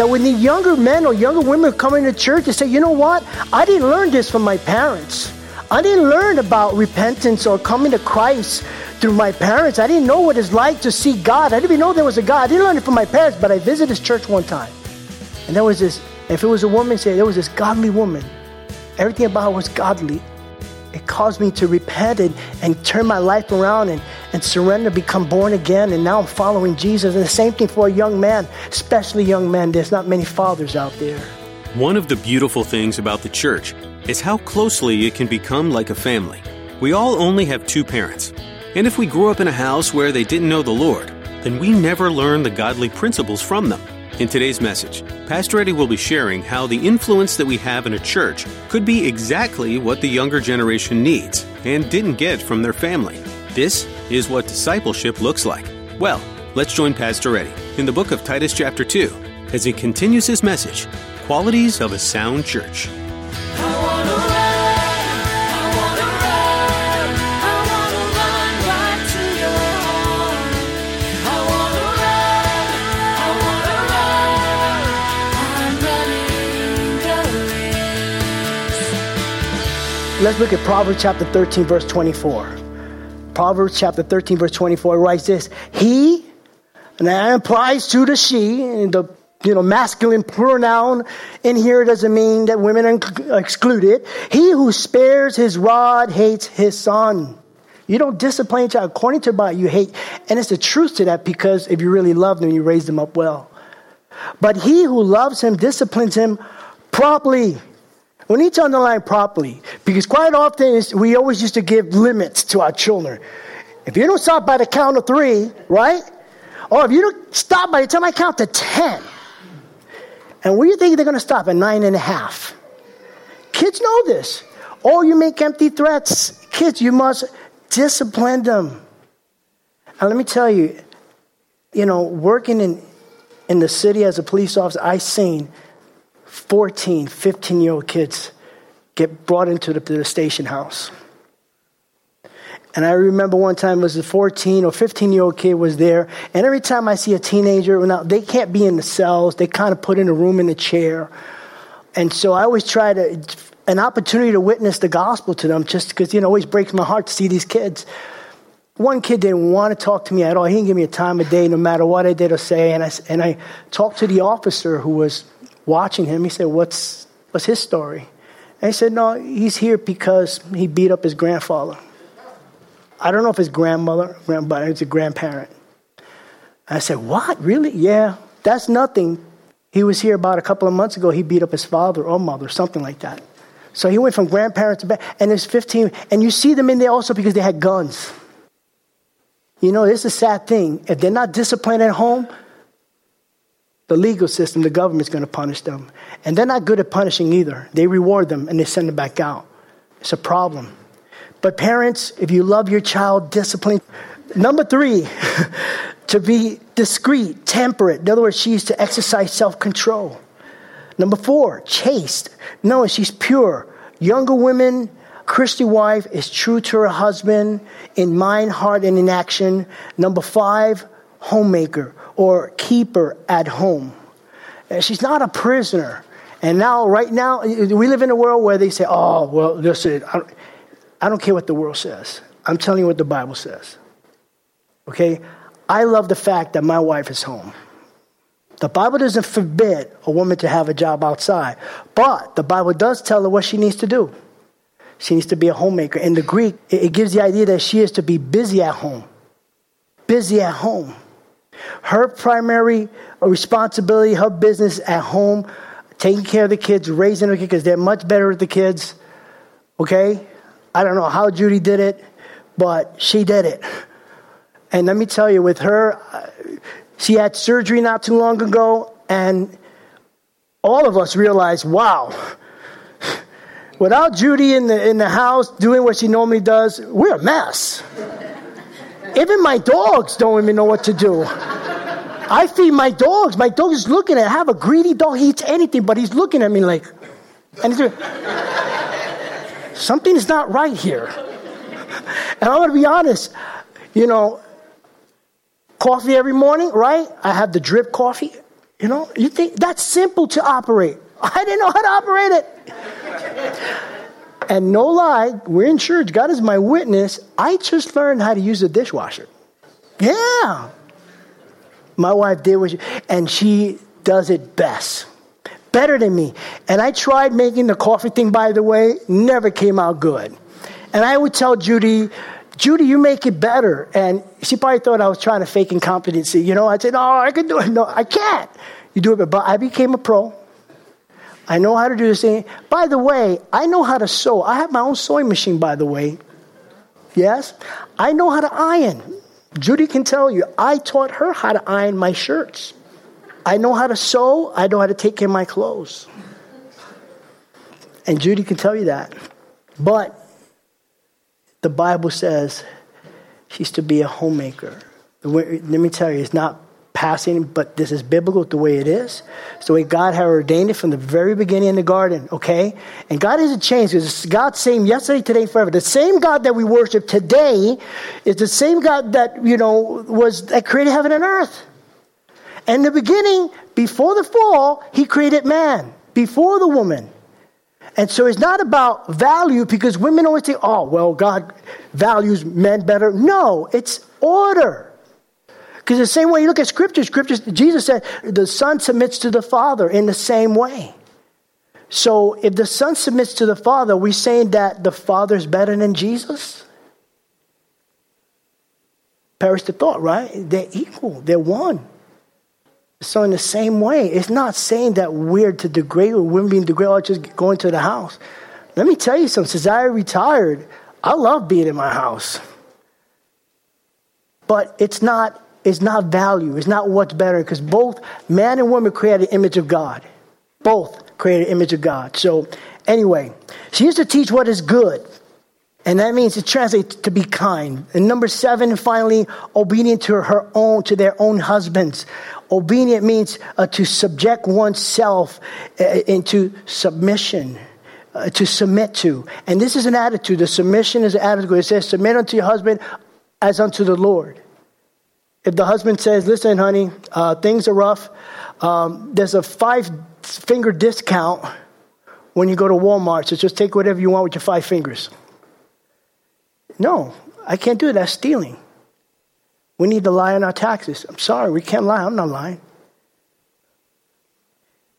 That when the younger men or younger women come into church and say, you know what? I didn't learn this from my parents. I didn't learn about repentance or coming to Christ through my parents. I didn't know what it's like to see God. I didn't even know there was a God. I didn't learn it from my parents, but I visited this church one time. And there was this, if it was a woman, say there was this godly woman. Everything about her was godly it caused me to repent and, and turn my life around and, and surrender, become born again, and now I'm following Jesus. And the same thing for a young man, especially young men. There's not many fathers out there. One of the beautiful things about the church is how closely it can become like a family. We all only have two parents. And if we grew up in a house where they didn't know the Lord, then we never learn the godly principles from them. In today's message, Pastor Eddie will be sharing how the influence that we have in a church could be exactly what the younger generation needs and didn't get from their family. This is what discipleship looks like. Well, let's join Pastor Eddie in the book of Titus, chapter 2, as he continues his message Qualities of a Sound Church. Let's look at Proverbs chapter 13, verse 24. Proverbs chapter 13, verse 24 writes this He, and that implies to the she, and the you know, masculine pronoun in here doesn't mean that women are excluded. He who spares his rod hates his son. You don't discipline your child according to Bible, you hate. And it's the truth to that because if you really love them, you raise them up well. But he who loves him disciplines him properly. We need to underline properly because quite often we always used to give limits to our children. If you don't stop by the count of three, right? Or if you don't stop by the time I count to 10, and where do you think they're going to stop? At nine and a half. Kids know this. Or you make empty threats. Kids, you must discipline them. And let me tell you, you know, working in, in the city as a police officer, I've seen 14, 15 year old kids get brought into the, the, station house. And I remember one time was a 14 or 15 year old kid was there, and every time I see a teenager, now they can't be in the cells, they kind of put in a room in a chair. And so I always try to, an opportunity to witness the gospel to them, just because, you know, always breaks my heart to see these kids. One kid didn't want to talk to me at all. He didn't give me a time of day, no matter what I did or say. And I, and I talked to the officer who was watching him. He said, What's, what's his story? And he said, No, he's here because he beat up his grandfather. I don't know if it's grandmother, but it's a grandparent. I said, What? Really? Yeah, that's nothing. He was here about a couple of months ago. He beat up his father or mother, something like that. So he went from grandparents to back, and there's 15, and you see them in there also because they had guns. You know, it's a sad thing. If they're not disciplined at home, the legal system, the government's going to punish them. And they're not good at punishing either. They reward them and they send them back out. It's a problem. But parents, if you love your child, discipline. Number three, to be discreet, temperate. In other words, she's to exercise self control. Number four, chaste. No, she's pure. Younger women, Christian wife is true to her husband in mind, heart, and in action. Number five, homemaker or keeper at home. Uh, she's not a prisoner. And now, right now, uh, we live in a world where they say, oh, well, listen, I don't, I don't care what the world says. I'm telling you what the Bible says. Okay? I love the fact that my wife is home. The Bible doesn't forbid a woman to have a job outside, but the Bible does tell her what she needs to do. She needs to be a homemaker. In the Greek, it gives the idea that she is to be busy at home. Busy at home. Her primary responsibility, her business at home, taking care of the kids, raising the kids, because they're much better with the kids. Okay? I don't know how Judy did it, but she did it. And let me tell you, with her, uh, she had surgery not too long ago, and all of us realized wow, without Judy in the, in the house doing what she normally does, we're a mess. Even my dogs don't even know what to do. I feed my dogs. My dog is looking at. I have a greedy dog. He eats anything, but he's looking at me like, and he's something's not right here. And I'm going to be honest. You know, coffee every morning, right? I have the drip coffee. You know, you think that's simple to operate. I didn't know how to operate it. And no lie, we're in church. God is my witness. I just learned how to use the dishwasher. Yeah. My wife did what she, and she does it best. Better than me. And I tried making the coffee thing, by the way, never came out good. And I would tell Judy, Judy, you make it better. And she probably thought I was trying to fake incompetency. You know, I said, oh, I can do it. No, I can't. You do it, but I became a pro. I know how to do this thing. By the way, I know how to sew. I have my own sewing machine, by the way. Yes? I know how to iron. Judy can tell you, I taught her how to iron my shirts. I know how to sew, I know how to take care of my clothes. And Judy can tell you that. But the Bible says she's to be a homemaker. Let me tell you, it's not passing, but this is biblical the way it is. The way God had ordained it from the very beginning in the garden, okay? And God hasn't changed because God's same yesterday, today, forever. The same God that we worship today is the same God that, you know, was that created heaven and earth. And in the beginning, before the fall, he created man, before the woman. And so it's not about value because women always say, oh, well, God values men better. No, it's order. Because the same way you look at scripture, scripture, Jesus said the son submits to the father in the same way. So if the son submits to the father, are we saying that the father is better than Jesus? Perish the thought, right? They're equal, they're one. So in the same way, it's not saying that we're to degrade or women being degraded or just going to the house. Let me tell you something. Since I retired, I love being in my house. But it's not is not value, it's not what's better, because both man and woman create an image of God. Both create an image of God. So, anyway, she used to teach what is good. And that means it translates to be kind. And number seven, finally, obedient to her own, to their own husbands. Obedient means uh, to subject oneself uh, into submission, uh, to submit to. And this is an attitude. The submission is an attitude. It says, submit unto your husband as unto the Lord. If the husband says, listen, honey, uh, things are rough, um, there's a five finger discount when you go to Walmart, so just take whatever you want with your five fingers. No, I can't do that. That's stealing. We need to lie on our taxes. I'm sorry, we can't lie. I'm not lying.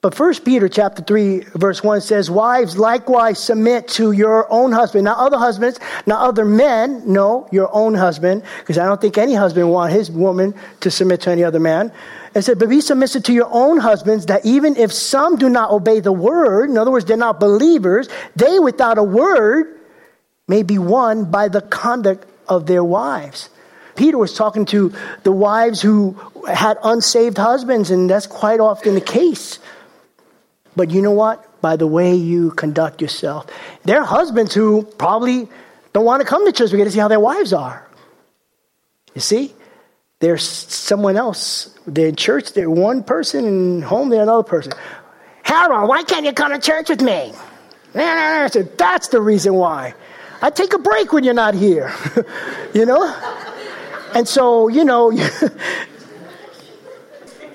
But First Peter chapter 3 verse 1 says, Wives likewise submit to your own husband. Not other husbands, not other men. No, your own husband. Because I don't think any husband want his woman to submit to any other man. It said, but be submissive to your own husbands, that even if some do not obey the word, in other words, they're not believers, they without a word may be won by the conduct of their wives. Peter was talking to the wives who had unsaved husbands, and that's quite often the case. But you know what? By the way you conduct yourself. There are husbands who probably don't want to come to church. We get to see how their wives are. You see? There's someone else. They're in church, they're one person, and home, they're another person. Harold, why can't you come to church with me? Said, That's the reason why. I take a break when you're not here. you know? And so, you know,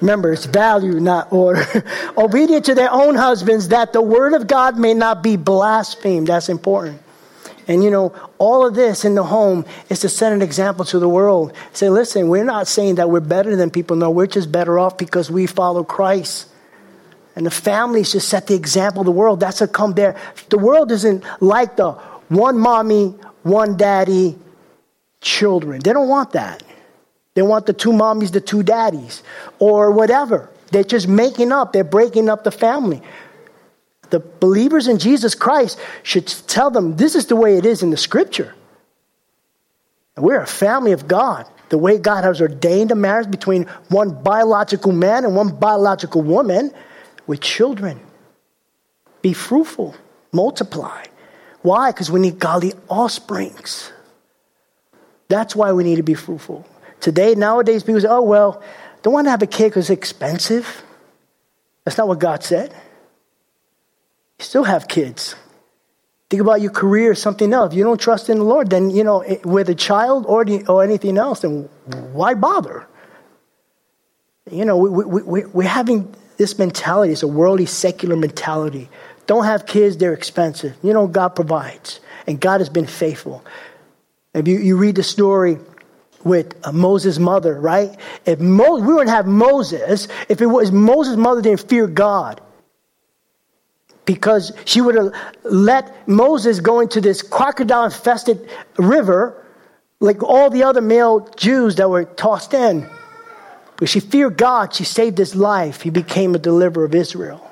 Remember, it's value, not order. Obedient to their own husbands, that the word of God may not be blasphemed. That's important. And you know, all of this in the home is to set an example to the world. Say, listen, we're not saying that we're better than people. No, we're just better off because we follow Christ. And the family should set the example of the world. That's a come there. The world isn't like the one mommy, one daddy, children. They don't want that. They want the two mommies, the two daddies, or whatever. They're just making up, they're breaking up the family. The believers in Jesus Christ should tell them this is the way it is in the scripture. we're a family of God. The way God has ordained a marriage between one biological man and one biological woman, with children. Be fruitful, multiply. Why? Because we need godly offsprings. That's why we need to be fruitful. Today, nowadays, people say, oh, well, don't want to have a kid because it's expensive. That's not what God said. You still have kids. Think about your career or something else. If you don't trust in the Lord, then, you know, with a child or, the, or anything else, then why bother? You know, we, we, we, we're having this mentality. It's a worldly, secular mentality. Don't have kids, they're expensive. You know, God provides, and God has been faithful. If you, you read the story with Moses' mother, right? If Mo- we wouldn't have Moses if it was Moses' mother didn't fear God. Because she would have let Moses go into this crocodile infested river like all the other male Jews that were tossed in. But she feared God, she saved his life. He became a deliverer of Israel.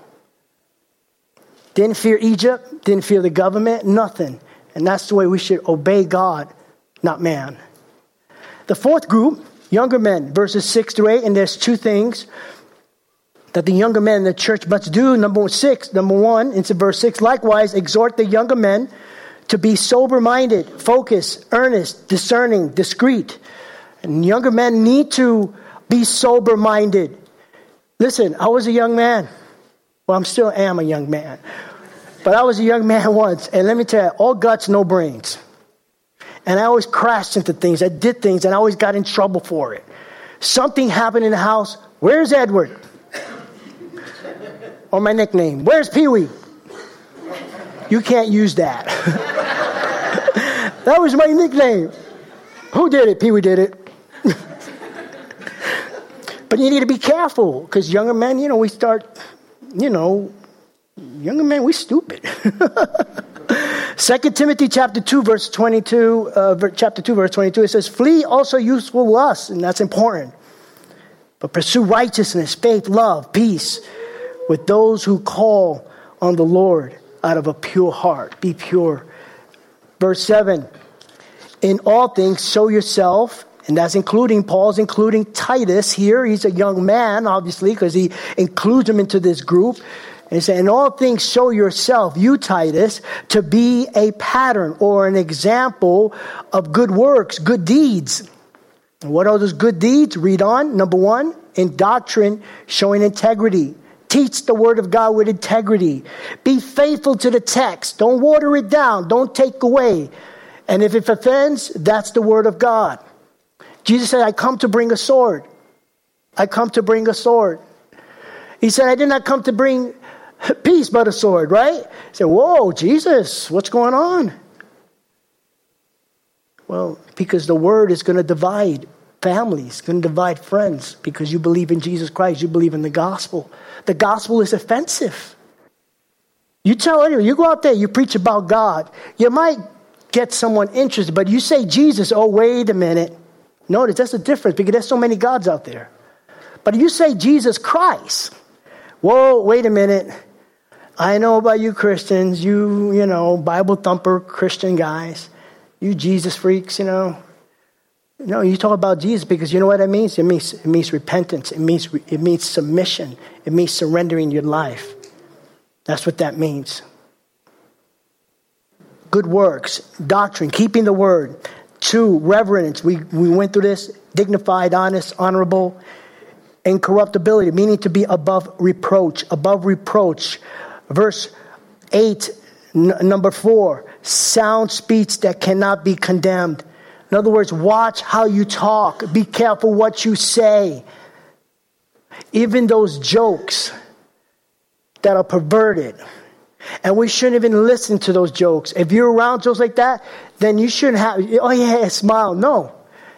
Didn't fear Egypt, didn't fear the government, nothing. And that's the way we should obey God, not man. The fourth group, younger men, verses 6 to 8, and there's two things that the younger men in the church must do. Number six, number one, into verse 6, likewise, exhort the younger men to be sober minded, focused, earnest, discerning, discreet. And younger men need to be sober minded. Listen, I was a young man. Well, I'm still am a young man. But I was a young man once, and let me tell you, all guts, no brains. And I always crashed into things. I did things, and I always got in trouble for it. Something happened in the house. Where's Edward? or my nickname. Where's Pee Wee? You can't use that. that was my nickname. Who did it? Pee Wee did it. but you need to be careful because younger men, you know, we start you know, younger men, we stupid. Second Timothy chapter 2, verse 22, uh, chapter 2, verse 22, it says, Flee also useful lusts, and that's important. But pursue righteousness, faith, love, peace with those who call on the Lord out of a pure heart. Be pure. Verse 7 In all things, show yourself and that's including, Paul's including Titus here. He's a young man, obviously, because he includes him into this group. And said, In all things, show yourself, you Titus, to be a pattern or an example of good works, good deeds. And what are those good deeds? Read on. Number one, in doctrine, showing integrity. Teach the word of God with integrity. Be faithful to the text. Don't water it down. Don't take away. And if it offends, that's the word of God. Jesus said, I come to bring a sword. I come to bring a sword. He said, I did not come to bring peace but a sword, right? He said, Whoa, Jesus, what's going on? Well, because the word is going to divide families, going to divide friends because you believe in Jesus Christ, you believe in the gospel. The gospel is offensive. You tell anyone, you go out there, you preach about God, you might get someone interested, but you say Jesus, oh, wait a minute. Notice that's the difference because there's so many gods out there. But if you say Jesus Christ, whoa, wait a minute. I know about you Christians, you, you know, Bible thumper Christian guys, you Jesus freaks, you know. No, you talk about Jesus because you know what it means? It means, it means repentance. It means, it means submission. It means surrendering your life. That's what that means. Good works, doctrine, keeping the word. Two, reverence. We, we went through this dignified, honest, honorable, incorruptibility, meaning to be above reproach. Above reproach. Verse 8, n- number 4, sound speech that cannot be condemned. In other words, watch how you talk, be careful what you say. Even those jokes that are perverted and we shouldn't even listen to those jokes. If you're around jokes like that, then you shouldn't have, oh yeah, smile. No.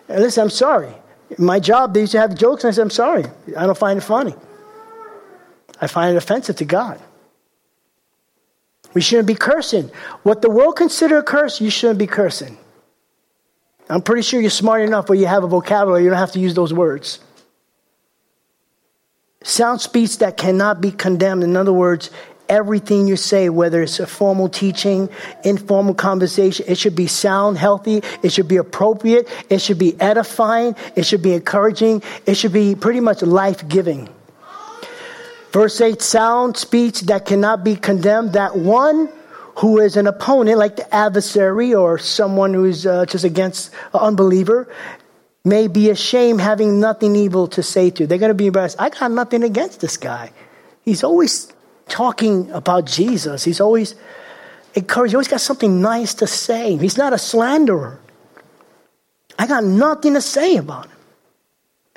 Listen, I'm sorry. My job, they used to have jokes, and I said, I'm sorry. I don't find it funny. I find it offensive to God. We shouldn't be cursing. What the world consider a curse, you shouldn't be cursing. I'm pretty sure you're smart enough where you have a vocabulary, you don't have to use those words. Sound speech that cannot be condemned. In other words, everything you say, whether it's a formal teaching, informal conversation, it should be sound, healthy, it should be appropriate, it should be edifying, it should be encouraging, it should be pretty much life giving. Verse 8 sound speech that cannot be condemned, that one who is an opponent, like the adversary or someone who's uh, just against an unbeliever, may be ashamed having nothing evil to say to. They're going to be embarrassed. I got nothing against this guy. He's always talking about Jesus. He's always encouraged. He always got something nice to say. He's not a slanderer. I got nothing to say about him.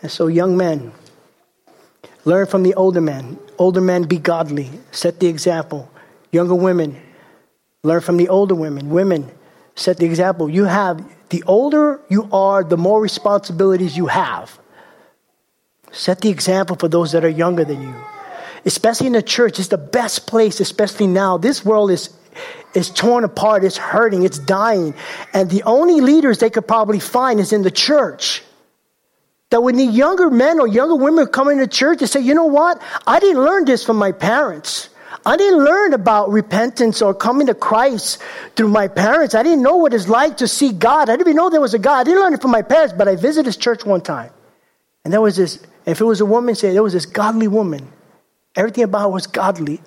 And so, young men, learn from the older men. Older men, be godly. Set the example. Younger women, learn from the older women. Women, set the example. You have, the older you are, the more responsibilities you have. Set the example for those that are younger than you. Especially in the church, it's the best place, especially now. This world is is torn apart, it's hurting, it's dying. And the only leaders they could probably find is in the church. That when the younger men or younger women come into church and say, you know what? I didn't learn this from my parents. I didn't learn about repentance or coming to Christ through my parents. I didn't know what it's like to see God. I didn't even know there was a God. I didn't learn it from my parents, but I visited this church one time. And there was this, if it was a woman, say there was this godly woman. Everything about her was godly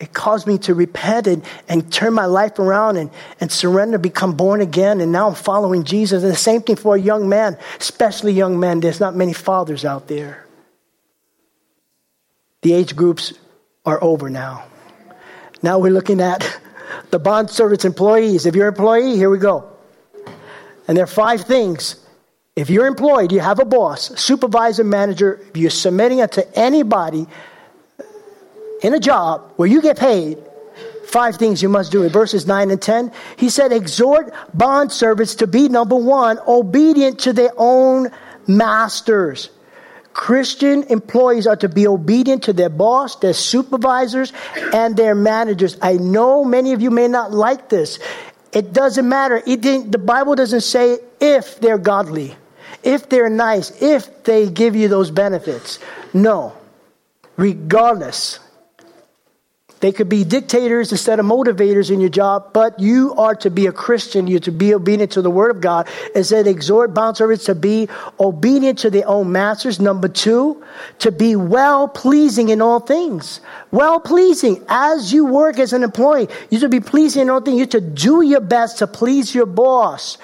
it caused me to repent and, and turn my life around and, and surrender, become born again, and now I'm following Jesus. And the same thing for a young man, especially young men. There's not many fathers out there. The age groups are over now. Now we're looking at the bond service employees. If you're an employee, here we go. And there are five things. If you're employed, you have a boss, supervisor, manager, if you're submitting it to anybody, in a job where you get paid, five things you must do. In verses 9 and 10, he said, Exhort bond servants to be, number one, obedient to their own masters. Christian employees are to be obedient to their boss, their supervisors, and their managers. I know many of you may not like this. It doesn't matter. It the Bible doesn't say if they're godly, if they're nice, if they give you those benefits. No. Regardless, they could be dictators instead of motivators in your job, but you are to be a Christian. You're to be obedient to the Word of God. It said, exhort bond servants to be obedient to their own masters. Number two, to be well pleasing in all things. Well pleasing. As you work as an employee, you're to be pleasing in all things. You're to do your best to please your boss.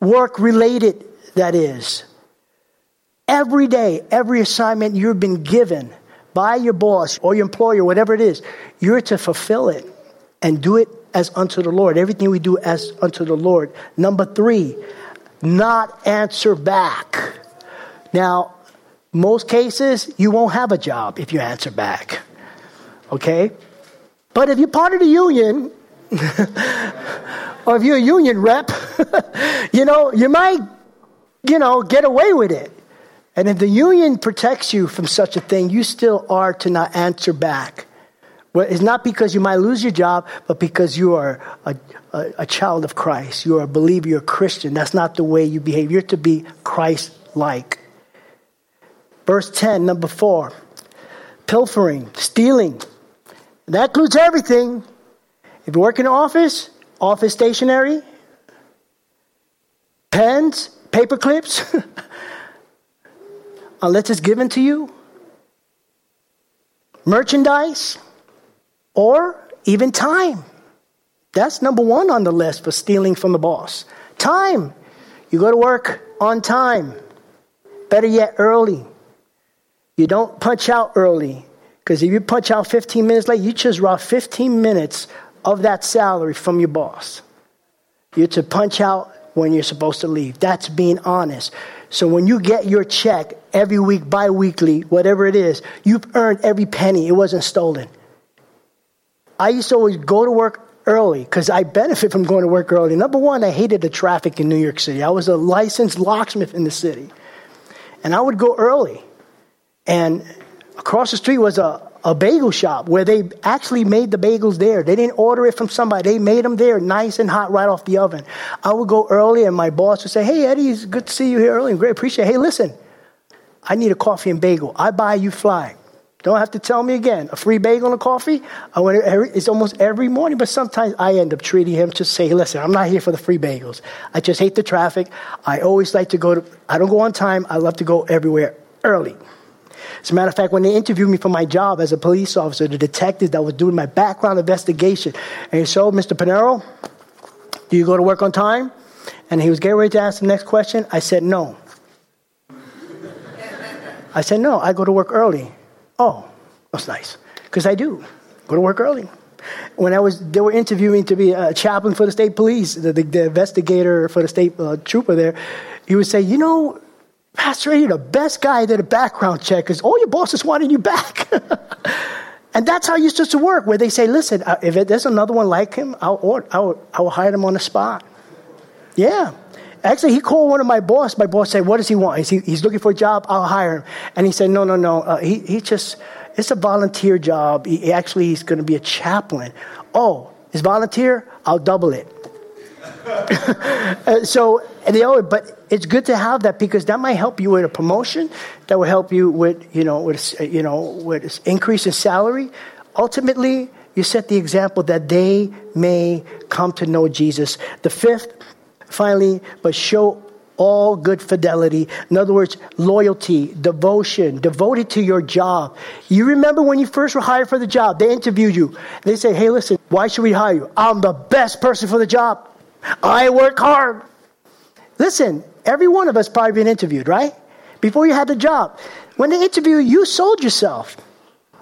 Work related, that is. Every day, every assignment you've been given by your boss or your employer, whatever it is, you're to fulfill it and do it as unto the Lord. Everything we do as unto the Lord. Number three, not answer back. Now, most cases, you won't have a job if you answer back. Okay? But if you're part of the union, or if you're a union rep, you know, you might, you know, get away with it. And if the union protects you from such a thing, you still are to not answer back. Well, it's not because you might lose your job, but because you are a, a, a child of Christ. You are a believer, you're a Christian. That's not the way you behave. You're to be Christ like. Verse 10, number 4 pilfering, stealing. That includes everything. If you work in an office, office stationery, pens, paper clips, unless it's given to you, merchandise, or even time. That's number one on the list for stealing from the boss. Time. You go to work on time. Better yet, early. You don't punch out early. Because if you punch out 15 minutes late, you just rob 15 minutes of that salary from your boss. You're to punch out when you're supposed to leave. That's being honest. So when you get your check every week, bi weekly, whatever it is, you've earned every penny. It wasn't stolen. I used to always go to work early because I benefit from going to work early. Number one, I hated the traffic in New York City. I was a licensed locksmith in the city. And I would go early. And across the street was a, a bagel shop where they actually made the bagels there. They didn't order it from somebody. They made them there, nice and hot, right off the oven. I would go early, and my boss would say, "Hey, Eddie, it's good to see you here early. Great, appreciate. It. Hey, listen, I need a coffee and bagel. I buy, you fly. Don't have to tell me again. A free bagel and a coffee. I want every, it's almost every morning, but sometimes I end up treating him to say, "Listen, I'm not here for the free bagels. I just hate the traffic. I always like to go to. I don't go on time. I love to go everywhere early." As a matter of fact, when they interviewed me for my job as a police officer, the detectives that was doing my background investigation, and he so, Mr. Pinero, do you go to work on time? And he was getting ready to ask the next question. I said, no. I said, no, I go to work early. Oh, that's nice. Because I do. Go to work early. When I was, they were interviewing to be a chaplain for the state police, the, the, the investigator for the state uh, trooper there, he would say, you know, Pastor you're the best guy did a background check because all your bosses wanted you back. and that's how it used to work, where they say, listen, uh, if there's another one like him, I'll, I'll, I'll hire him on the spot. Yeah. Actually, he called one of my boss. My boss said, what does he want? He, he's looking for a job. I'll hire him. And he said, no, no, no. Uh, he, he just, it's a volunteer job. He, actually, he's going to be a chaplain. Oh, it's volunteer? I'll double it. uh, so, they always, but it's good to have that because that might help you with a promotion. That will help you with, you know, with, you know, with increase in salary. Ultimately, you set the example that they may come to know Jesus. The fifth, finally, but show all good fidelity. In other words, loyalty, devotion, devoted to your job. You remember when you first were hired for the job, they interviewed you. They say, hey, listen, why should we hire you? I'm the best person for the job. I work hard. Listen, every one of us probably been interviewed, right? Before you had the job. When they interview you, you sold yourself.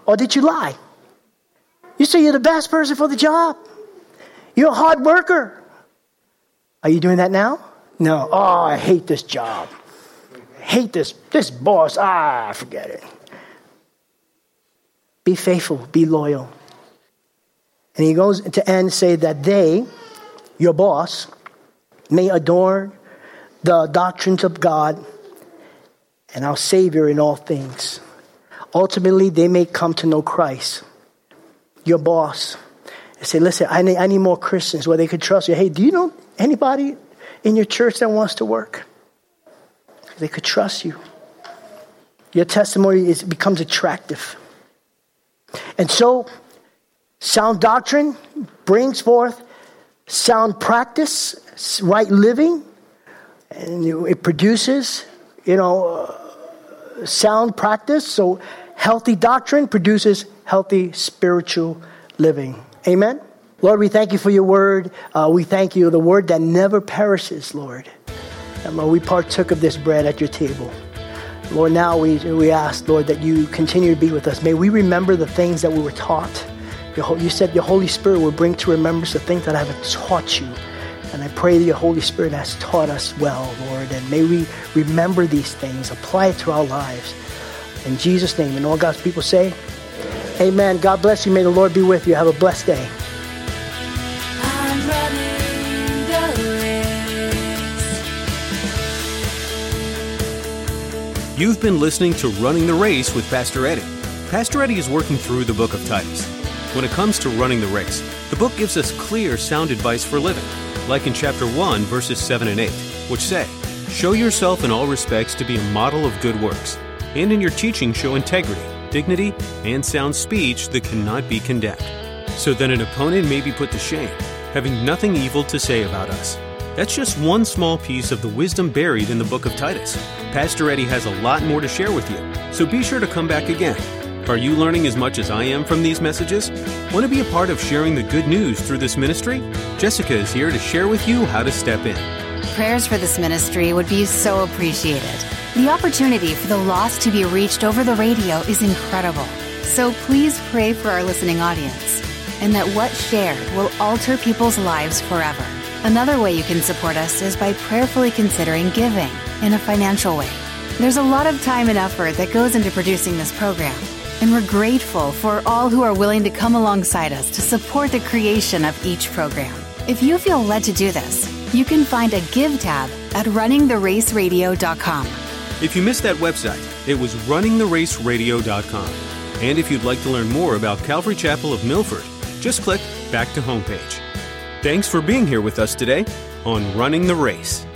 Or did you lie? You say you're the best person for the job. You're a hard worker. Are you doing that now? No. Oh, I hate this job. Hate this this boss. Ah, forget it. Be faithful, be loyal. And he goes to end say that they, your boss, may adorn the doctrines of God and our Savior in all things. Ultimately, they may come to know Christ, your boss, and say, Listen, I need, I need more Christians where they could trust you. Hey, do you know anybody in your church that wants to work. They could trust you. Your testimony is, becomes attractive. And so, sound doctrine brings forth sound practice, right living, and it produces, you know, uh, sound practice. So, healthy doctrine produces healthy spiritual living. Amen? Lord, we thank you for your word. Uh, we thank you, the word that never perishes, Lord. And Lord, we partook of this bread at your table. Lord, now we, we ask, Lord, that you continue to be with us. May we remember the things that we were taught. You said your Holy Spirit will bring to remembrance the things that I have taught you. And I pray that your Holy Spirit has taught us well, Lord. And may we remember these things, apply it to our lives. In Jesus' name. And all God's people say, Amen. God bless you. May the Lord be with you. Have a blessed day. You've been listening to Running the Race with Pastor Eddie. Pastor Eddie is working through the book of Titus. When it comes to running the race, the book gives us clear, sound advice for living, like in chapter 1, verses 7 and 8, which say, Show yourself in all respects to be a model of good works, and in your teaching show integrity, dignity, and sound speech that cannot be condemned, so that an opponent may be put to shame, having nothing evil to say about us. That's just one small piece of the wisdom buried in the book of Titus. Pastor Eddie has a lot more to share with you, so be sure to come back again. Are you learning as much as I am from these messages? Want to be a part of sharing the good news through this ministry? Jessica is here to share with you how to step in. Prayers for this ministry would be so appreciated. The opportunity for the lost to be reached over the radio is incredible. So please pray for our listening audience and that what shared will alter people's lives forever. Another way you can support us is by prayerfully considering giving in a financial way. There's a lot of time and effort that goes into producing this program, and we're grateful for all who are willing to come alongside us to support the creation of each program. If you feel led to do this, you can find a Give tab at runningtheraceradio.com. If you missed that website, it was runningtheraceradio.com. And if you'd like to learn more about Calvary Chapel of Milford, just click back to homepage. Thanks for being here with us today on Running the Race.